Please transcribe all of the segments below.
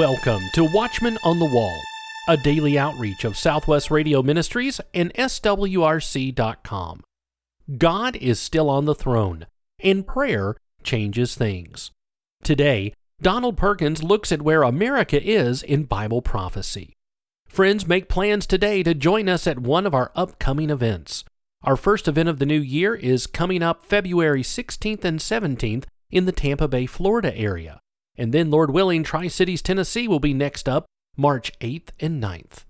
Welcome to Watchman on the Wall, a daily outreach of Southwest Radio Ministries and SWRC.com. God is still on the throne, and prayer changes things. Today, Donald Perkins looks at where America is in Bible prophecy. Friends, make plans today to join us at one of our upcoming events. Our first event of the new year is coming up February 16th and 17th in the Tampa Bay, Florida area. And then, Lord willing, Tri Cities, Tennessee will be next up March 8th and 9th.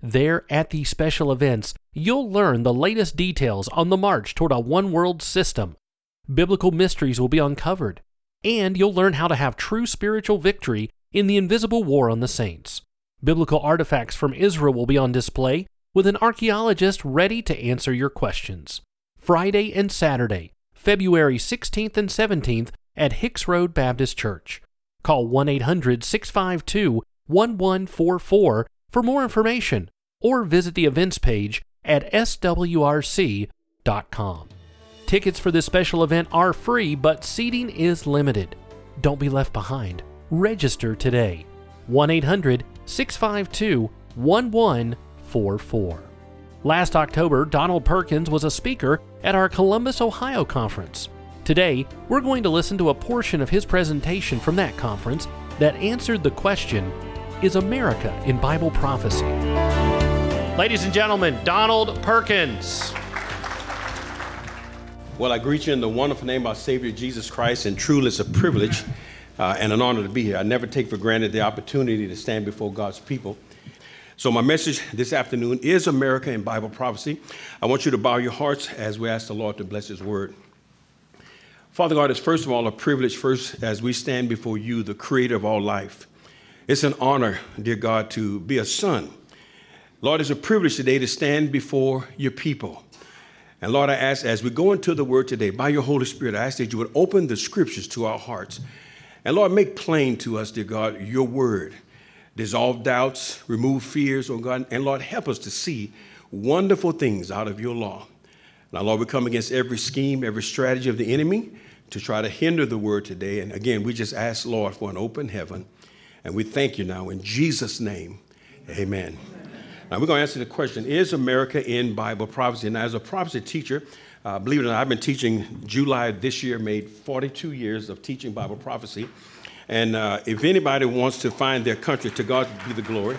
There at the special events, you'll learn the latest details on the march toward a one world system. Biblical mysteries will be uncovered, and you'll learn how to have true spiritual victory in the invisible war on the saints. Biblical artifacts from Israel will be on display, with an archaeologist ready to answer your questions. Friday and Saturday, February 16th and 17th at Hicks Road Baptist Church. Call 1 800 652 1144 for more information or visit the events page at swrc.com. Tickets for this special event are free, but seating is limited. Don't be left behind. Register today. 1 800 652 1144. Last October, Donald Perkins was a speaker at our Columbus, Ohio conference. Today, we're going to listen to a portion of his presentation from that conference that answered the question Is America in Bible prophecy? Ladies and gentlemen, Donald Perkins. Well, I greet you in the wonderful name of our Savior Jesus Christ, and truly it's a privilege uh, and an honor to be here. I never take for granted the opportunity to stand before God's people. So, my message this afternoon is America in Bible prophecy. I want you to bow your hearts as we ask the Lord to bless His word. Father God, it's first of all a privilege, first, as we stand before you, the creator of all life. It's an honor, dear God, to be a son. Lord, it's a privilege today to stand before your people. And Lord, I ask as we go into the word today, by your Holy Spirit, I ask that you would open the scriptures to our hearts. And Lord, make plain to us, dear God, your word. Dissolve doubts, remove fears, oh God, and Lord, help us to see wonderful things out of your law. Now, Lord, we come against every scheme, every strategy of the enemy to try to hinder the word today. And again, we just ask, Lord, for an open heaven. And we thank you now in Jesus' name. Amen. Now, we're going to answer the question Is America in Bible prophecy? Now, as a prophecy teacher, uh, believe it or not, I've been teaching July this year, made 42 years of teaching Bible prophecy. And uh, if anybody wants to find their country, to God be the glory.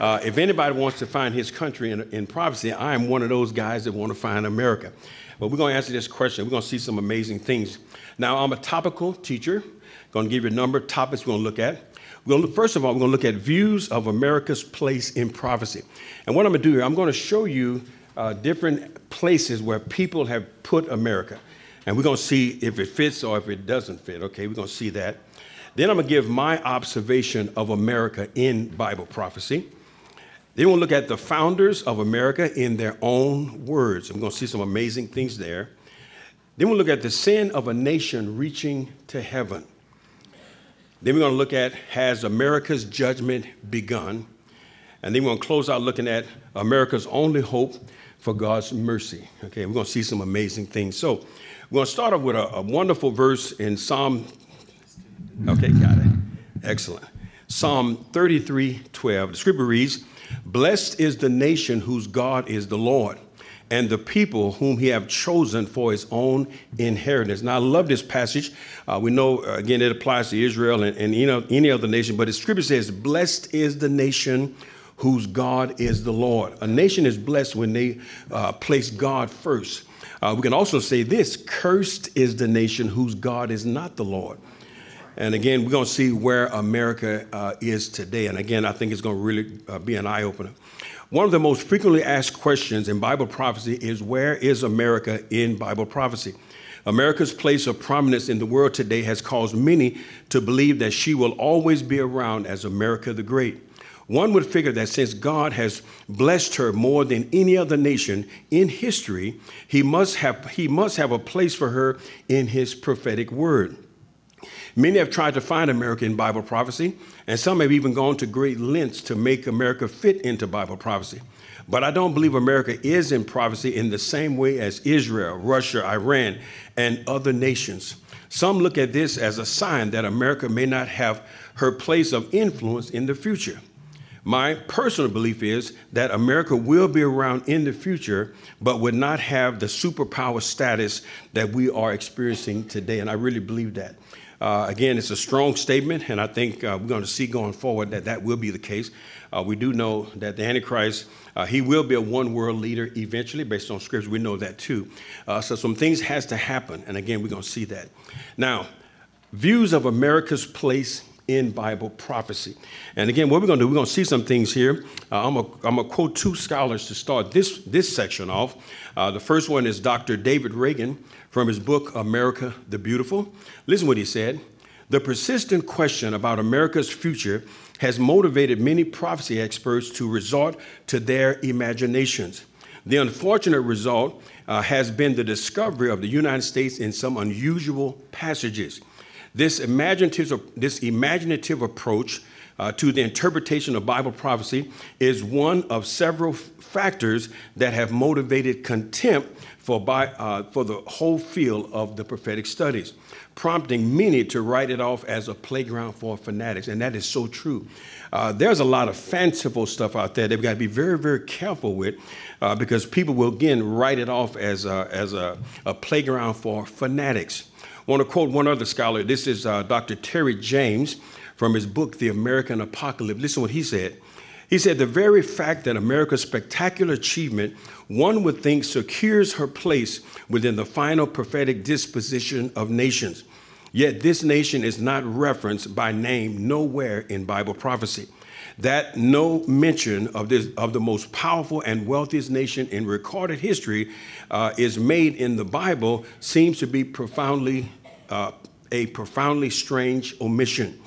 Uh, if anybody wants to find his country in, in prophecy, I am one of those guys that want to find America. But we're going to answer this question. We're going to see some amazing things. Now, I'm a topical teacher. Going to give you a number of topics we're going to look at. We're going to, first of all, we're going to look at views of America's place in prophecy. And what I'm going to do here, I'm going to show you uh, different places where people have put America. And we're going to see if it fits or if it doesn't fit. Okay, we're going to see that. Then I'm going to give my observation of America in Bible prophecy. They will look at the founders of America in their own words. I'm going to see some amazing things there. Then we'll look at the sin of a nation reaching to heaven. Then we're going to look at has America's judgment begun? And then we're going to close out looking at America's only hope for God's mercy. Okay, we're going to see some amazing things. So we're going to start off with a, a wonderful verse in Psalm. Okay, got it. Excellent. Psalm 33 12. The scripture reads, Blessed is the nation whose God is the Lord, and the people whom he have chosen for his own inheritance. Now, I love this passage. Uh, we know, uh, again, it applies to Israel and, and know, any other nation, but the scripture says, Blessed is the nation whose God is the Lord. A nation is blessed when they uh, place God first. Uh, we can also say this cursed is the nation whose God is not the Lord. And again, we're going to see where America uh, is today. And again, I think it's going to really uh, be an eye opener. One of the most frequently asked questions in Bible prophecy is where is America in Bible prophecy? America's place of prominence in the world today has caused many to believe that she will always be around as America the Great. One would figure that since God has blessed her more than any other nation in history, he must have, he must have a place for her in his prophetic word. Many have tried to find America in Bible prophecy, and some have even gone to great lengths to make America fit into Bible prophecy. But I don't believe America is in prophecy in the same way as Israel, Russia, Iran, and other nations. Some look at this as a sign that America may not have her place of influence in the future. My personal belief is that America will be around in the future, but would not have the superpower status that we are experiencing today. And I really believe that. Uh, again, it's a strong statement, and I think uh, we're going to see going forward that that will be the case. Uh, we do know that the Antichrist, uh, he will be a one world leader eventually, based on scripture. We know that too. Uh, so some things has to happen, and again, we're going to see that. Now, views of America's place in Bible prophecy. And again, what we're going to do, we're going to see some things here. Uh, I'm going to quote two scholars to start this, this section off. Uh, the first one is Dr. David Reagan from his book, America the Beautiful. Listen what he said. The persistent question about America's future has motivated many prophecy experts to resort to their imaginations. The unfortunate result uh, has been the discovery of the United States in some unusual passages. This imaginative, this imaginative approach uh, to the interpretation of Bible prophecy is one of several factors that have motivated contempt for, uh, for the whole field of the prophetic studies, prompting many to write it off as a playground for fanatics. And that is so true. Uh, there's a lot of fanciful stuff out there that we've got to be very, very careful with uh, because people will, again, write it off as a, as a, a playground for fanatics. I want to quote one other scholar. This is uh, Dr. Terry James from his book, The American Apocalypse. Listen to what he said. He said, The very fact that America's spectacular achievement, one would think, secures her place within the final prophetic disposition of nations. Yet this nation is not referenced by name nowhere in Bible prophecy. That no mention of, this, of the most powerful and wealthiest nation in recorded history uh, is made in the Bible seems to be profoundly, uh, a profoundly strange omission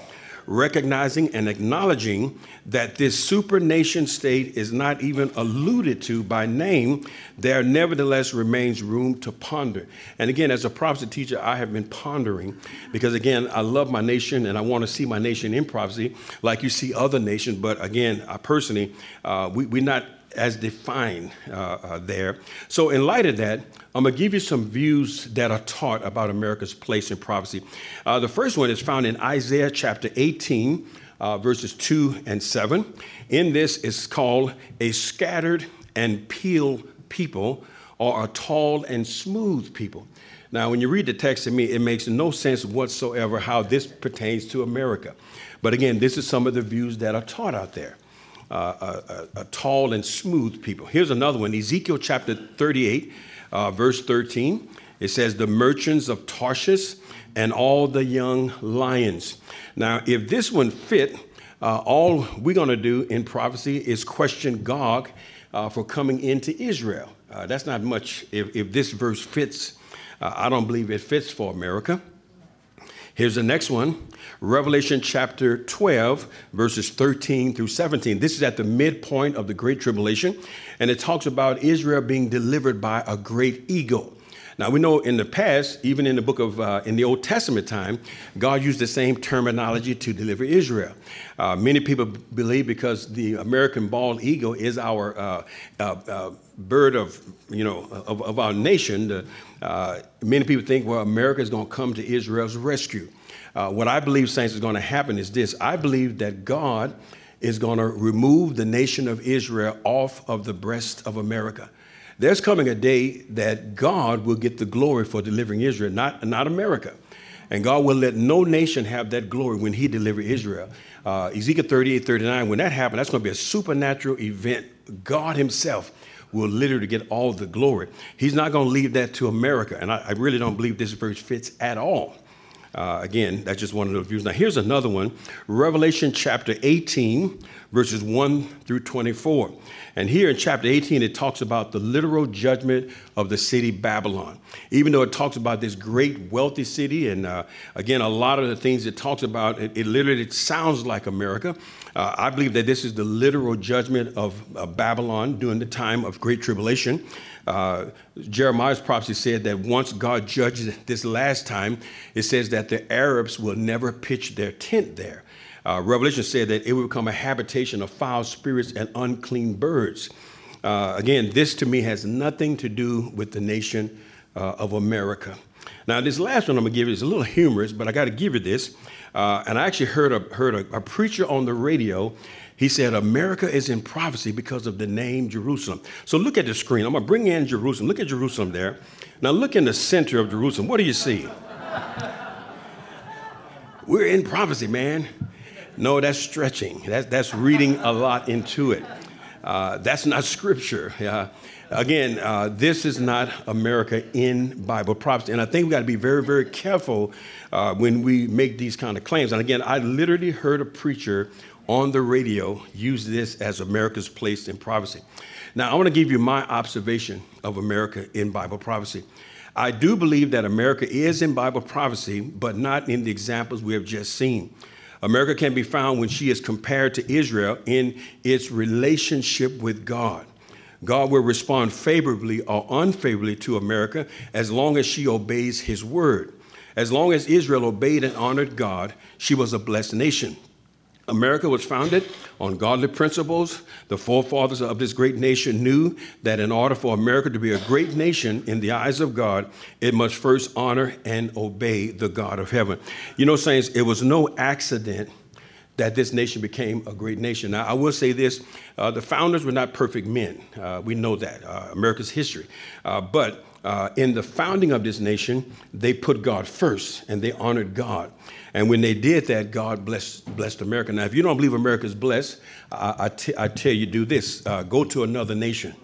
recognizing and acknowledging that this super nation state is not even alluded to by name, there nevertheless remains room to ponder. And again, as a prophecy teacher, I have been pondering because, again, I love my nation and I want to see my nation in prophecy like you see other nations. But again, I personally, uh, we, we're not as defined uh, uh, there. So, in light of that, I'm going to give you some views that are taught about America's place in prophecy. Uh, the first one is found in Isaiah chapter 18, uh, verses 2 and 7. In this, is called a scattered and peeled people or a tall and smooth people. Now, when you read the text to me, it makes no sense whatsoever how this pertains to America. But again, this is some of the views that are taught out there uh, a, a, tall and smooth people. Here's another one Ezekiel chapter 38, uh, verse 13. It says, The merchants of Tarshish and all the young lions. Now, if this one fit, uh, all we're going to do in prophecy is question Gog uh, for coming into Israel. Uh, that's not much. If, if this verse fits, uh, I don't believe it fits for America. Here's the next one Revelation chapter 12, verses 13 through 17. This is at the midpoint of the Great Tribulation, and it talks about Israel being delivered by a great eagle. Now we know in the past, even in the book of uh, in the Old Testament time, God used the same terminology to deliver Israel. Uh, many people believe because the American bald eagle is our uh, uh, uh bird of you know of, of our nation. The, uh, many people think well America is going to come to Israel's rescue. What I believe, saints, is going to happen is this I believe that God is going to remove the nation of Israel off of the breast of America. There's coming a day that God will get the glory for delivering Israel, not, not America. And God will let no nation have that glory when He delivers Israel. Uh, Ezekiel 38, 39, when that happens, that's going to be a supernatural event. God Himself will literally get all the glory. He's not going to leave that to America. And I, I really don't believe this verse fits at all. Uh, again, that's just one of the views. Now, here's another one Revelation chapter 18, verses 1 through 24. And here in chapter 18, it talks about the literal judgment of the city Babylon. Even though it talks about this great wealthy city, and uh, again, a lot of the things it talks about, it, it literally it sounds like America. Uh, I believe that this is the literal judgment of Babylon during the time of great tribulation. Uh, Jeremiah's prophecy said that once God judges this last time, it says that the Arabs will never pitch their tent there. Uh, Revelation said that it would become a habitation of foul spirits and unclean birds. Uh, again, this to me has nothing to do with the nation uh, of America. Now, this last one I'm going to give you is a little humorous, but I got to give you this. Uh, and I actually heard, a, heard a, a preacher on the radio. He said, America is in prophecy because of the name Jerusalem. So look at the screen. I'm going to bring in Jerusalem. Look at Jerusalem there. Now look in the center of Jerusalem. What do you see? We're in prophecy, man. No, that's stretching. That's, that's reading a lot into it. Uh, that's not scripture. Uh, again, uh, this is not America in Bible prophecy. And I think we got to be very, very careful uh, when we make these kind of claims. And again, I literally heard a preacher on the radio use this as America's place in prophecy. Now, I want to give you my observation of America in Bible prophecy. I do believe that America is in Bible prophecy, but not in the examples we have just seen. America can be found when she is compared to Israel in its relationship with God. God will respond favorably or unfavorably to America as long as she obeys his word. As long as Israel obeyed and honored God, she was a blessed nation. America was founded on godly principles. The forefathers of this great nation knew that in order for America to be a great nation in the eyes of God, it must first honor and obey the God of heaven. You know, Saints, it was no accident that this nation became a great nation. Now, I will say this uh, the founders were not perfect men. Uh, we know that, uh, America's history. Uh, but uh, in the founding of this nation, they put God first and they honored God. And when they did that, God blessed, blessed America. Now, if you don't believe America is blessed, I, I, t- I tell you, do this uh, go to another nation.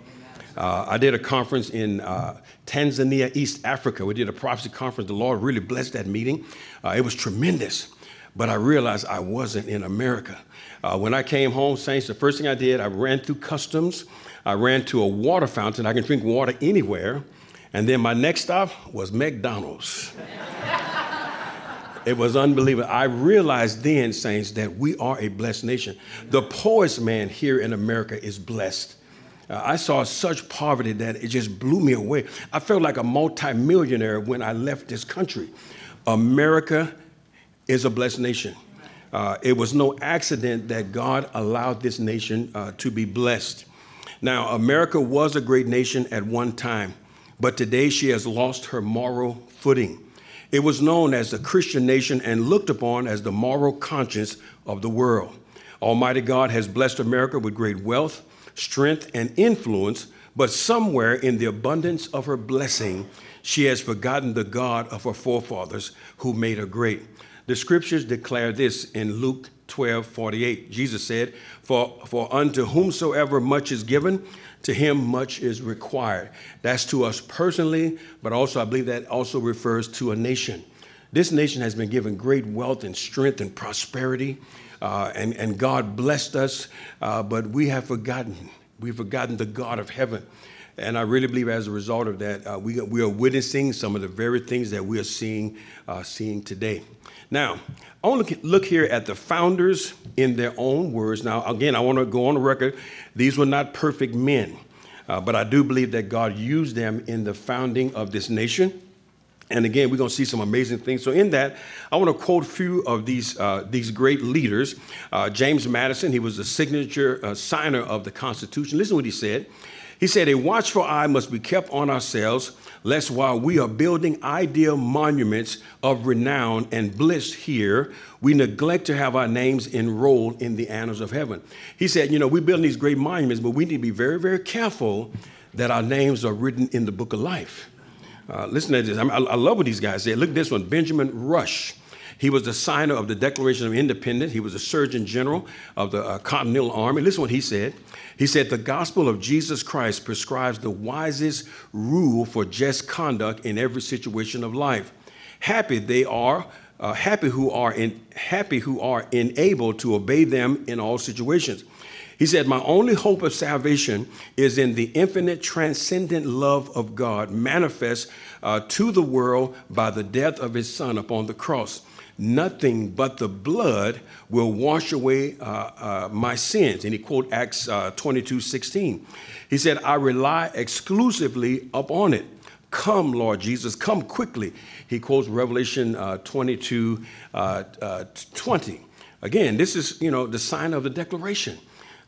Uh, I did a conference in uh, Tanzania, East Africa. We did a prophecy conference. The Lord really blessed that meeting. Uh, it was tremendous. But I realized I wasn't in America. Uh, when I came home, Saints, the first thing I did, I ran through customs. I ran to a water fountain. I can drink water anywhere. And then my next stop was McDonald's. It was unbelievable. I realized then, saints, that we are a blessed nation. The poorest man here in America is blessed. Uh, I saw such poverty that it just blew me away. I felt like a multimillionaire when I left this country. America is a blessed nation. Uh, it was no accident that God allowed this nation uh, to be blessed. Now, America was a great nation at one time, but today she has lost her moral footing. It was known as the Christian nation and looked upon as the moral conscience of the world. Almighty God has blessed America with great wealth, strength, and influence, but somewhere in the abundance of her blessing, she has forgotten the God of her forefathers who made her great. The scriptures declare this in Luke 12 48. Jesus said, For, for unto whomsoever much is given, to him much is required. That's to us personally, but also I believe that also refers to a nation. This nation has been given great wealth and strength and prosperity, uh, and, and God blessed us, uh, but we have forgotten. We've forgotten the God of heaven. And I really believe as a result of that, uh, we, we are witnessing some of the very things that we are seeing, uh, seeing today. Now, I want to look here at the founders in their own words. Now, again, I want to go on the record. These were not perfect men, uh, but I do believe that God used them in the founding of this nation. And again, we're going to see some amazing things. So, in that, I want to quote a few of these, uh, these great leaders. Uh, James Madison, he was the signature uh, signer of the Constitution. Listen to what he said. He said, A watchful eye must be kept on ourselves lest while we are building ideal monuments of renown and bliss here, we neglect to have our names enrolled in the annals of heaven. He said, You know, we're building these great monuments, but we need to be very, very careful that our names are written in the book of life. Uh, listen to this. I, I, love what these guys say. Look at this one Benjamin Rush. He was the signer of the Declaration of Independence. He was a Surgeon General of the uh, Continental Army. Listen to what he said. He said, The gospel of Jesus Christ prescribes the wisest rule for just conduct in every situation of life. Happy they are. Uh, happy who are in, happy who are enabled to obey them in all situations. He said, My only hope of salvation is in the infinite, transcendent love of God manifest uh, to the world by the death of his son upon the cross nothing but the blood will wash away uh, uh, my sins. And he quote Acts uh, 22, 16. He said, I rely exclusively upon it. Come, Lord Jesus, come quickly. He quotes Revelation uh, 22, uh, uh, 20. Again, this is, you know, the sign of the declaration.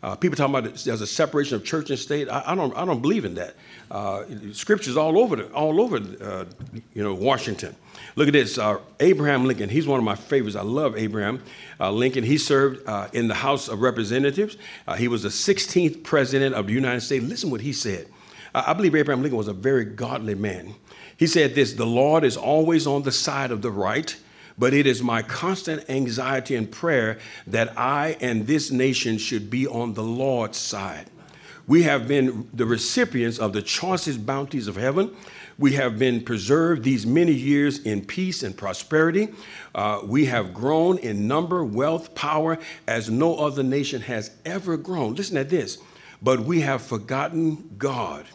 Uh, people talking about there's a separation of church and state. I, I don't, I don't believe in that. Uh, scriptures all over, the, all over, uh, you know, Washington. Look at this. Uh, Abraham Lincoln. He's one of my favorites. I love Abraham uh, Lincoln. He served uh, in the House of Representatives. he was the 16th president of the United States. Listen what he said. I believe Abraham Lincoln was a very godly man. He said this: "The Lord is always on the side of the right." But it is my constant anxiety and prayer that I and this nation should be on the Lord's side. We have been the recipients of the choicest bounties of heaven. We have been preserved these many years in peace and prosperity. Uh, we have grown in number, wealth, power as no other nation has ever grown. Listen to this. But we have forgotten God.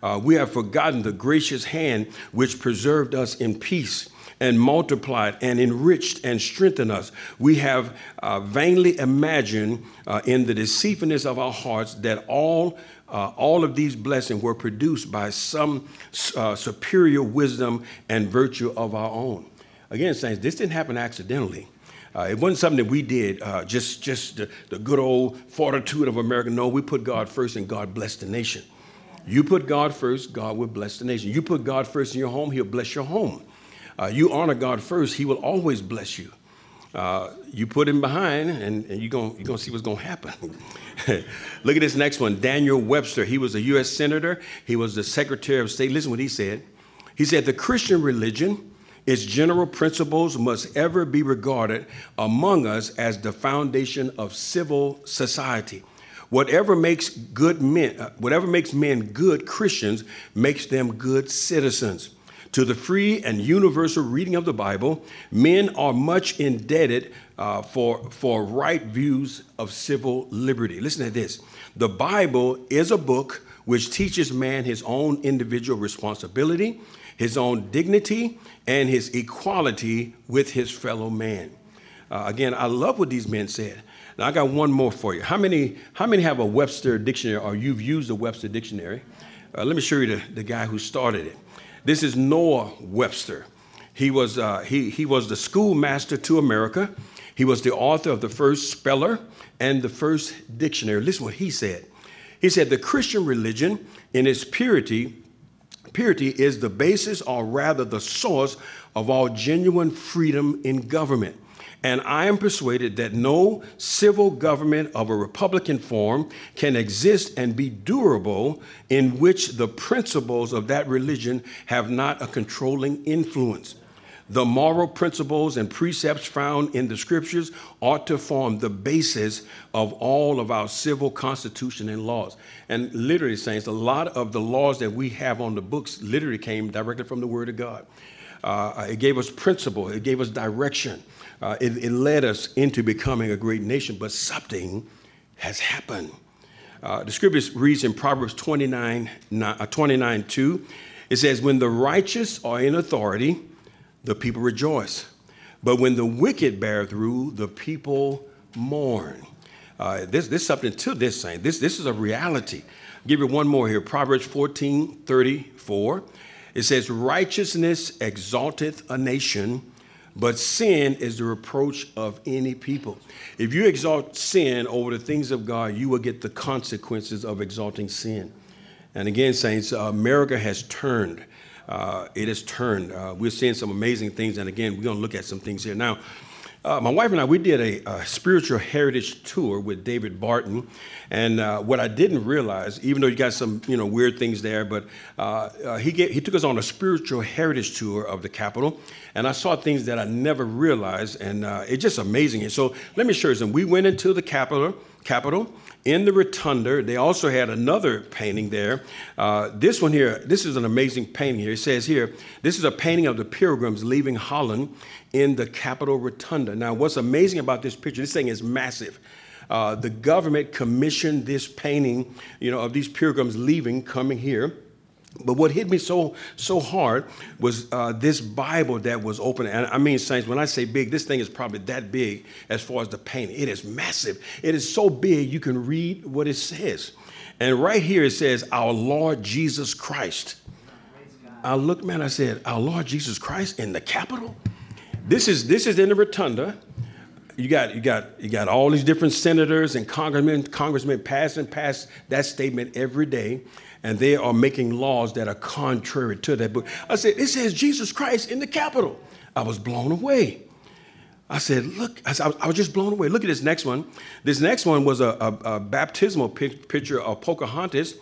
Uh, we have forgotten the gracious hand which preserved us in peace and multiplied and enriched and strengthened us. We have uh, vainly imagined uh, in the deceitfulness of our hearts that all uh, all of these blessings were produced by some uh, superior wisdom and virtue of our own. Again, saints, this didn't happen accidentally. Uh, it wasn't something that we did, uh, just, just the, the, good old fortitude of America. No, we put God first and God blessed the nation. You put God first, God will bless the nation. You put God first in your home, He'll bless your home uh, you honor God first, He will always bless you. Uh, you put him behind, and, and you're going you're gonna see what's going to happen. Look at this next one Daniel Webster. He was a U.S. Senator, he was the Secretary of State. Listen what he said. He said, The Christian religion, its general principles must ever be regarded among us as the foundation of civil society. Whatever makes good men, uh, whatever makes men good Christians makes them good citizens. To the free and universal reading of the Bible, men are much indebted uh, for, for right views of civil liberty. Listen to this the Bible is a book which teaches man his own individual responsibility, his own dignity, and his equality with his fellow man. Uh, again, I love what these men said. Now I got one more for you. How many, how many have a Webster dictionary or you've used a Webster dictionary? Uh, let me show you the, the guy who started it. This is Noah Webster. He was, uh, he, he was the schoolmaster to America. He was the author of the first speller and the first dictionary. Listen what he said. He said, The Christian religion, in its purity, purity is the basis or rather the source of all genuine freedom in government. And I am persuaded that no civil government of a Republican form can exist and be durable in which the principles of that religion have not a controlling influence. The moral principles and precepts found in the scriptures ought to form the basis of all of our civil constitution and laws. And literally, saints, a lot of the laws that we have on the books literally came directly from the Word of God. Uh, it gave us principle, it gave us direction uh, it, it, led us into becoming a great nation, but something has happened. Uh, the scripture reads in Proverbs 29, uh, 29 2, it says, When the righteous are in authority, the people rejoice. But when the wicked bear through, the people mourn. Uh, this, this is something to this saying. This, this is a reality. I'll give you one more here. Proverbs 14 34. It says, Righteousness exalteth a nation, but sin is the reproach of any people. If you exalt sin over the things of God, you will get the consequences of exalting sin. And again, saints, America has turned. Uh, it has turned. Uh, we're seeing some amazing things. And again, we're going to look at some things here. Now, uh, my wife and I, we did a, a, spiritual heritage tour with David Barton, and uh, what I didn't realize, even though you got some you know weird things there, but uh, uh he get, he took us on a spiritual heritage tour of the Capitol, and I saw things that I never realized, and uh, it's just amazing. And so let me show you something. We went into the Capitol, Capitol, in the rotunda. They also had another painting there. Uh, this one here, this is an amazing painting here. It says here, this is a painting of the pilgrims leaving Holland in the Capitol Rotunda. Now, what's amazing about this picture, this thing is massive. Uh, the government commissioned this painting, you know, of these pilgrims leaving, coming here. But what hit me so so hard was uh, this Bible that was open. And I mean, saints, when I say big, this thing is probably that big as far as the painting. It is massive. It is so big you can read what it says. And right here it says, "Our Lord Jesus Christ." I looked, man. I said, "Our Lord Jesus Christ in the Capitol." This is this is in the rotunda. you got you got you got all these different senators and congressmen congressmen passing past that statement every day and they are making laws that are contrary to that book i said it says jesus christ in the capitol i was blown away i said look i, was just blown away look at this next one this next one was a, a, a baptismal picture of pocahontas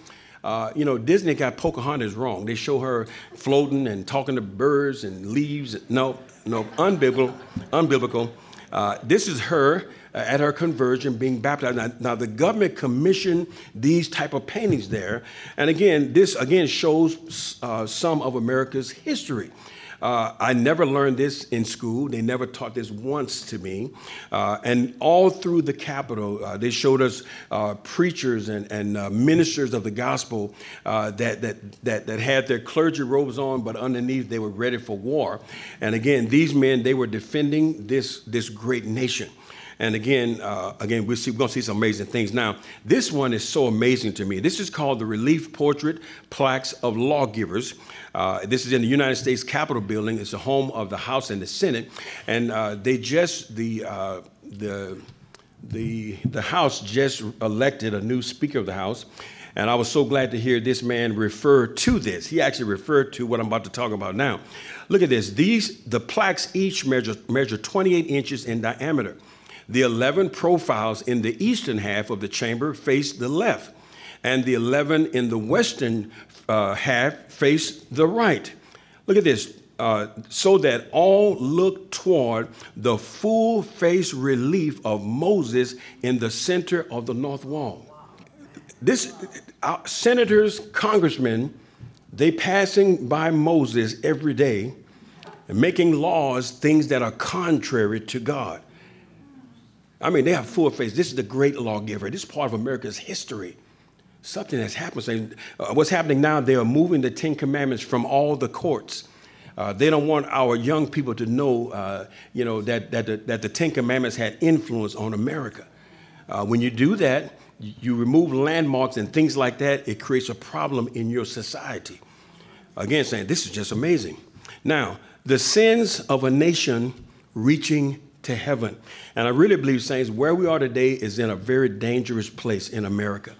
uh, you know, Disney got Pocahontas wrong. They show her floating and talking to birds and leaves. No, no, unbiblical, unbiblical. Uh, this is her at her conversion being baptized. Now, now, the government commissioned these type of paintings there, and again, this again shows uh, some of America's history. Uh, I never learned this in school. They never taught this once to me. Uh, and all through the Capitol, uh, they showed us uh, preachers and, and uh, ministers of the gospel uh, that, that, that, that had their clergy robes on, but underneath they were ready for war. And again, these men, they were defending this, this great nation. And again, uh, again, we're, see, we're going to see some amazing things. Now, this one is so amazing to me. This is called the Relief Portrait Plaques of Lawgivers. Uh, this is in the United States Capitol building. It's the home of the House and the Senate. And uh, they just, the, uh, the, the, the House just elected a new Speaker of the House. And I was so glad to hear this man refer to this. He actually referred to what I'm about to talk about now. Look at this. These the plaques each measure measure 28 inches in diameter. The 11 profiles in the eastern half of the chamber face the left, and the 11 in the western uh, half face the right. Look at this. Uh, so that all look toward the full face relief of Moses in the center of the north wall. This uh, senators, congressmen, they passing by Moses every day and making laws, things that are contrary to God. I mean, they have full face. This is the great lawgiver. This is part of America's history. Something that's happened. Uh, what's happening now, they are moving the Ten Commandments from all the courts. Uh, they don't want our young people to know, uh, you know, that, that, the, that the Ten Commandments had influence on America. Uh, when you do that, you remove landmarks and things like that, it creates a problem in your society. Again, saying this is just amazing. Now, the sins of a nation reaching to heaven. And I really believe, Saints, where we are today is in a very dangerous place in America.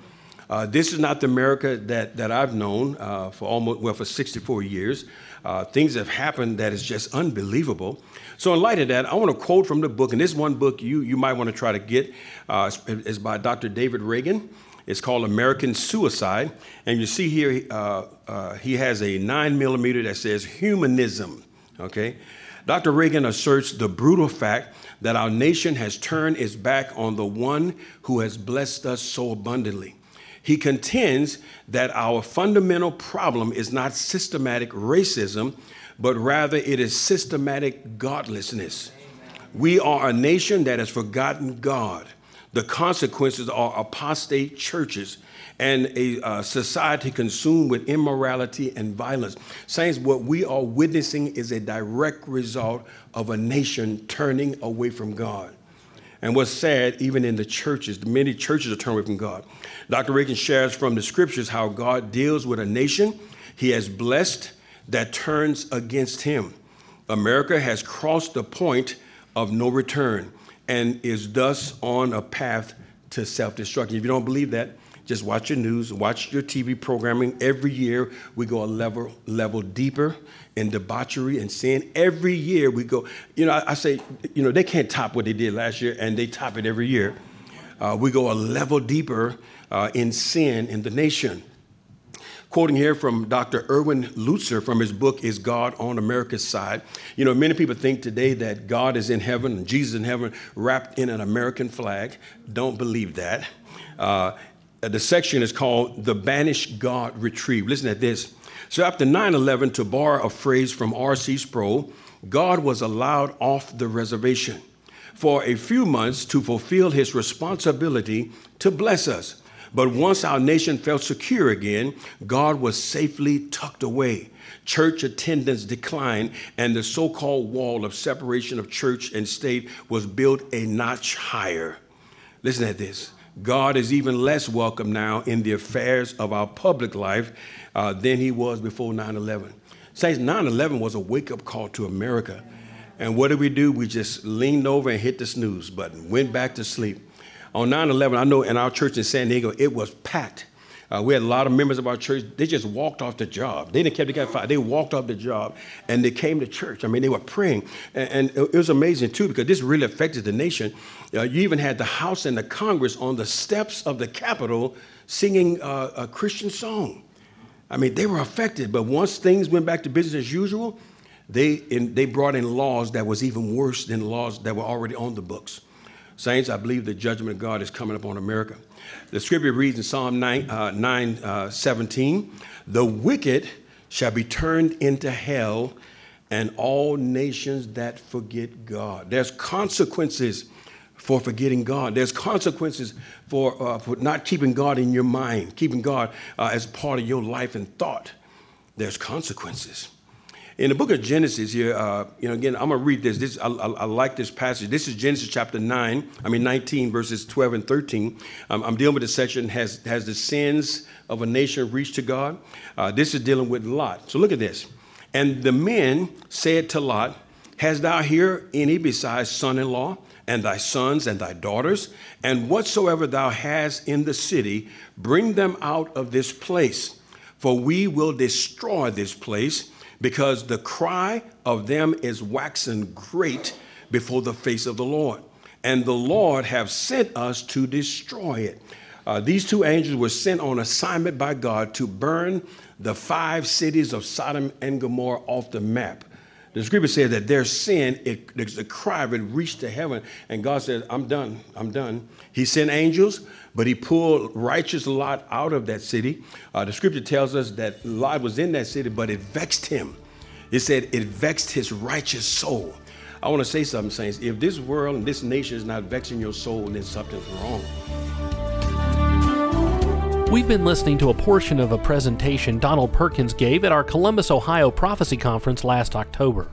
Uh, this is not the America that, that I've known uh, for almost, well, for 64 years. Uh, things have happened that is just unbelievable. So, in light of that, I want to quote from the book, and this one book you, you might want to try to get uh, is by Dr. David Reagan. It's called American Suicide. And you see here, uh, uh, he has a nine millimeter that says humanism. Okay? Dr. Reagan asserts the brutal fact that our nation has turned its back on the one who has blessed us so abundantly. He contends that our fundamental problem is not systematic racism, but rather it is systematic godlessness. We are a nation that has forgotten God. The consequences are apostate churches and a uh, society consumed with immorality and violence. Saints, what we are witnessing is a direct result of a nation turning away from God. And what's sad, even in the churches, many churches are turning away from God. Dr. Reagan shares from the scriptures how God deals with a nation he has blessed that turns against him. America has crossed the point of no return and is thus on a path to self destruction. If you don't believe that, just watch your news, watch your TV programming. Every year we go a level level deeper in debauchery and sin. Every year we go, you know, I, I say, you know, they can't top what they did last year, and they top it every year. Uh, we go a level deeper uh, in sin in the nation. Quoting here from Dr. Erwin Lutzer from his book, Is God on America's Side? You know, many people think today that God is in heaven and Jesus in heaven wrapped in an American flag. Don't believe that. Uh, the section is called The Banished God Retrieved. Listen at this. So, after 9 11, to borrow a phrase from R.C. Sproul, God was allowed off the reservation for a few months to fulfill his responsibility to bless us. But once our nation felt secure again, God was safely tucked away. Church attendance declined, and the so called wall of separation of church and state was built a notch higher. Listen at this. God is even less welcome now in the affairs of our public life uh, than he was before 9 11. Saints, 9 11 was a wake up call to America. And what did we do? We just leaned over and hit the snooze button, went back to sleep. On 9 11, I know in our church in San Diego, it was packed. Uh, we had a lot of members of our church. They just walked off the job. They didn't keep together five. They walked off the job and they came to church. I mean, they were praying, and, and it was amazing too because this really affected the nation. Uh, you even had the House and the Congress on the steps of the Capitol singing uh, a Christian song. I mean, they were affected. But once things went back to business as usual, they in, they brought in laws that was even worse than laws that were already on the books. Saints, I believe the judgment of God is coming upon America. The scripture reads in Psalm 9, uh, 9 uh, 17 The wicked shall be turned into hell, and all nations that forget God. There's consequences for forgetting God. There's consequences for, uh, for not keeping God in your mind, keeping God uh, as part of your life and thought. There's consequences. In the book of Genesis here, uh, you know, again, I'm going to read this. This I, I, I, like this passage. This is Genesis chapter 9, I mean 19, verses 12 and 13. Um, I'm dealing with a section, has, has the sins of a nation reached to God? Uh, this is dealing with Lot. So look at this. And the men said to Lot, Hast thou here any besides son-in-law, and thy sons and thy daughters? And whatsoever thou hast in the city, bring them out of this place. For we will destroy this place because the cry of them is waxen great before the face of the Lord. And the Lord have sent us to destroy it. Uh, these two angels were sent on assignment by God to burn the five cities of Sodom and Gomorrah off the map. The scripture says that their sin, it, the cry of it reached to heaven, and God said, I'm done, I'm done. He sent angels, but he pulled righteous Lot out of that city. Uh, the scripture tells us that Lot was in that city, but it vexed him. It said it vexed his righteous soul. I want to say something, saints. If this world and this nation is not vexing your soul, then something's wrong. We've been listening to a portion of a presentation Donald Perkins gave at our Columbus, Ohio Prophecy Conference last October.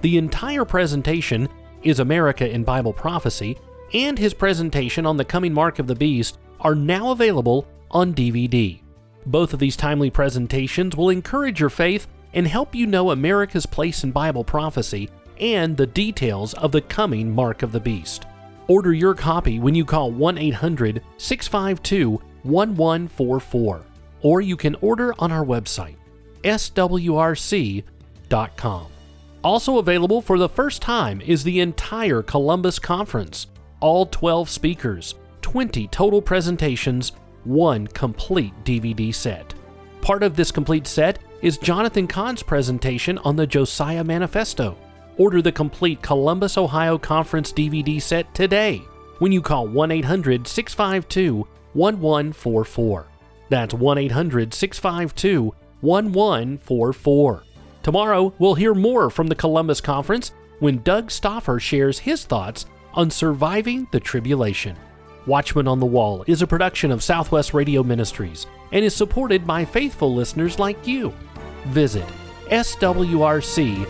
The entire presentation is America in Bible Prophecy, and his presentation on the coming mark of the beast are now available on DVD. Both of these timely presentations will encourage your faith and help you know America's place in Bible prophecy and the details of the coming mark of the beast. Order your copy when you call 1 800 652 1144, or you can order on our website, swrc.com. Also available for the first time is the entire Columbus Conference, all 12 speakers, 20 total presentations, one complete DVD set. Part of this complete set is Jonathan Cahn's presentation on the Josiah Manifesto. Order the complete Columbus, Ohio Conference DVD set today when you call 1 800 652 1144. That's 1 800 652 1144. Tomorrow, we'll hear more from the Columbus Conference when Doug Stauffer shares his thoughts on surviving the tribulation. Watchman on the Wall is a production of Southwest Radio Ministries and is supported by faithful listeners like you. Visit swrc.com.